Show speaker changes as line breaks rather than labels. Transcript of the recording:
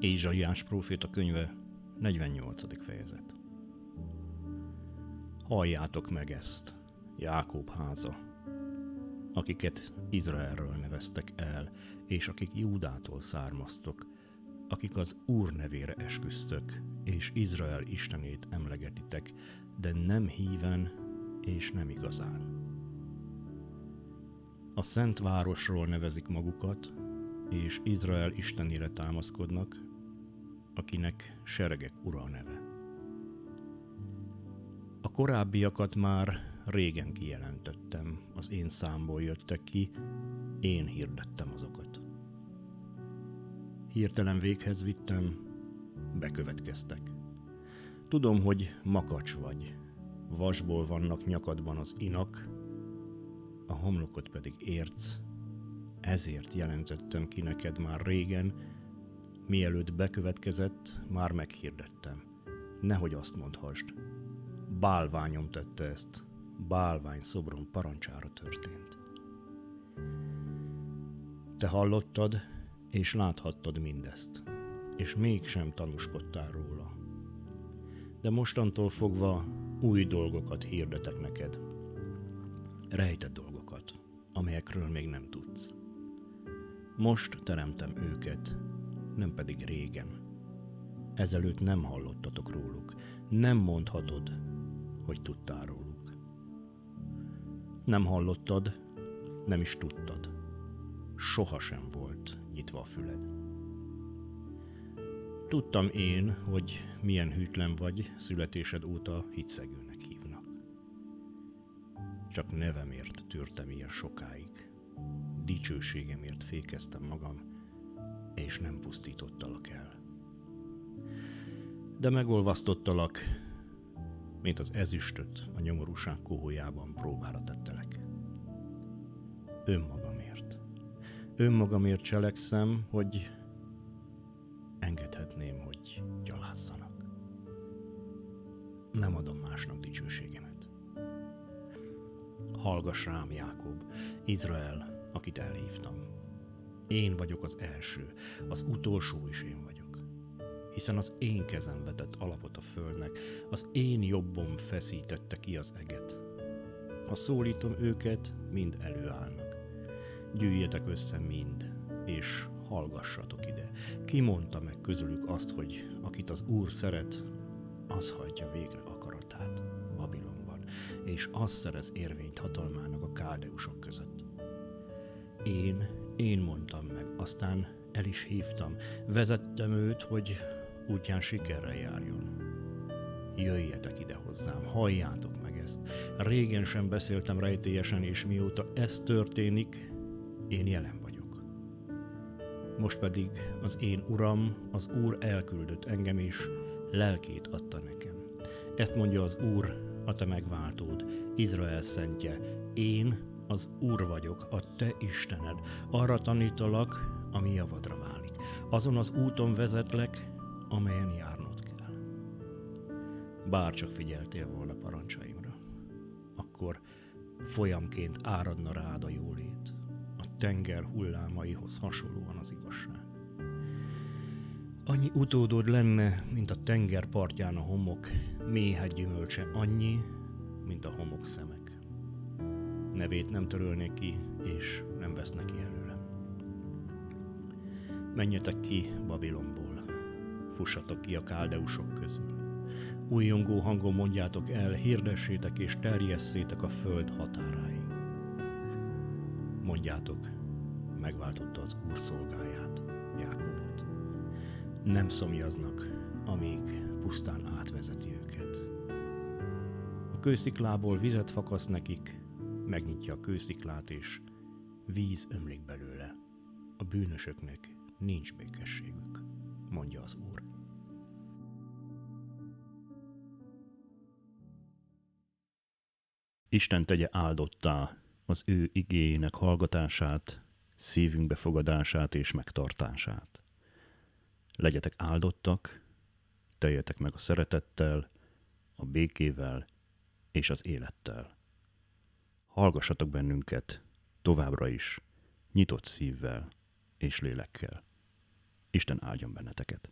Ézsaiás próféta könyve, 48. fejezet. Halljátok meg ezt, Jákob háza, akiket Izraelről neveztek el, és akik Júdától származtok, akik az Úr nevére esküztök, és Izrael istenét emlegetitek, de nem híven és nem igazán. A Szent Városról nevezik magukat, és Izrael istenére támaszkodnak, akinek seregek ura neve. A korábbiakat már régen kijelentettem, az én számból jöttek ki, én hirdettem azokat. Hirtelen véghez vittem, bekövetkeztek. Tudom, hogy makacs vagy, vasból vannak nyakadban az inak, a homlokot pedig érc, ezért jelentettem ki neked már régen, mielőtt bekövetkezett, már meghirdettem. Nehogy azt mondhasd. Bálványom tette ezt, bálvány szobrom parancsára történt. Te hallottad, és láthattad mindezt, és mégsem tanúskodtál róla. De mostantól fogva új dolgokat hirdetek neked. Rejtett dolgokat, amelyekről még nem tudsz. Most teremtem őket, nem pedig régen. Ezelőtt nem hallottatok róluk, nem mondhatod, hogy tudtál róluk. Nem hallottad, nem is tudtad. Sohasem volt nyitva a füled. Tudtam én, hogy milyen hűtlen vagy, születésed óta hitszegőnek hívnak. Csak nevemért tűrtem ilyen sokáig. Dicsőségemért fékeztem magam, és nem pusztítottalak el. De megolvasztottalak, mint az ezüstöt a nyomorúság kohójában próbára tettelek. Önmagamért. Önmagamért cselekszem, hogy engedhetném, hogy gyalázzanak. Nem adom másnak dicsőségemet. Hallgass rám, Jákob, Izrael, akit elhívtam. Én vagyok az első, az utolsó is én vagyok. Hiszen az én kezem vetett alapot a földnek, az én jobbom feszítette ki az eget. Ha szólítom őket, mind előállnak. Gyűjjetek össze mind, és hallgassatok ide. Ki mondta meg közülük azt, hogy akit az Úr szeret, az hajtja végre akaratát Babilonban, és az szerez érvényt hatalmának a káldeusok között. Én, én mondtam meg, aztán el is hívtam, vezettem őt, hogy útján sikerrel járjon. Jöjjetek ide hozzám, halljátok meg ezt. Régen sem beszéltem rejtélyesen, és mióta ez történik, én jelen vagyok. Most pedig az én uram, az Úr elküldött engem is, lelkét adta nekem. Ezt mondja az Úr, a te megváltód, Izrael szentje. Én az Úr vagyok, a te Istened. Arra tanítalak, ami javadra válik. Azon az úton vezetlek, amelyen járnod kell. Bár csak figyeltél volna parancsaimra, akkor folyamként áradna rád a jólét, a tenger hullámaihoz hasonlóan az igazság. Annyi utódod lenne, mint a tenger partján a homok, méhet gyümölcse annyi, mint a homok szemek. Nevét nem törölnék ki, és nem vesznek ki előlem. Menjetek ki Babilonból, fussatok ki a káldeusok közül. Újongó hangon mondjátok el, hirdessétek és terjesszétek a föld határáig. Mondjátok, megváltotta az Úr szolgáját, Jákobot. Nem szomjaznak, amíg pusztán átvezeti őket. A kősziklából vizet fakasz nekik, megnyitja a kősziklát, és víz ömlik belőle. A bűnösöknek nincs békességük, mondja az Úr. Isten tegye áldottá az ő igének hallgatását, szívünk befogadását és megtartását. Legyetek áldottak, teljetek meg a szeretettel, a békével és az élettel. Hallgassatok bennünket továbbra is, nyitott szívvel és lélekkel. Isten áldjon benneteket!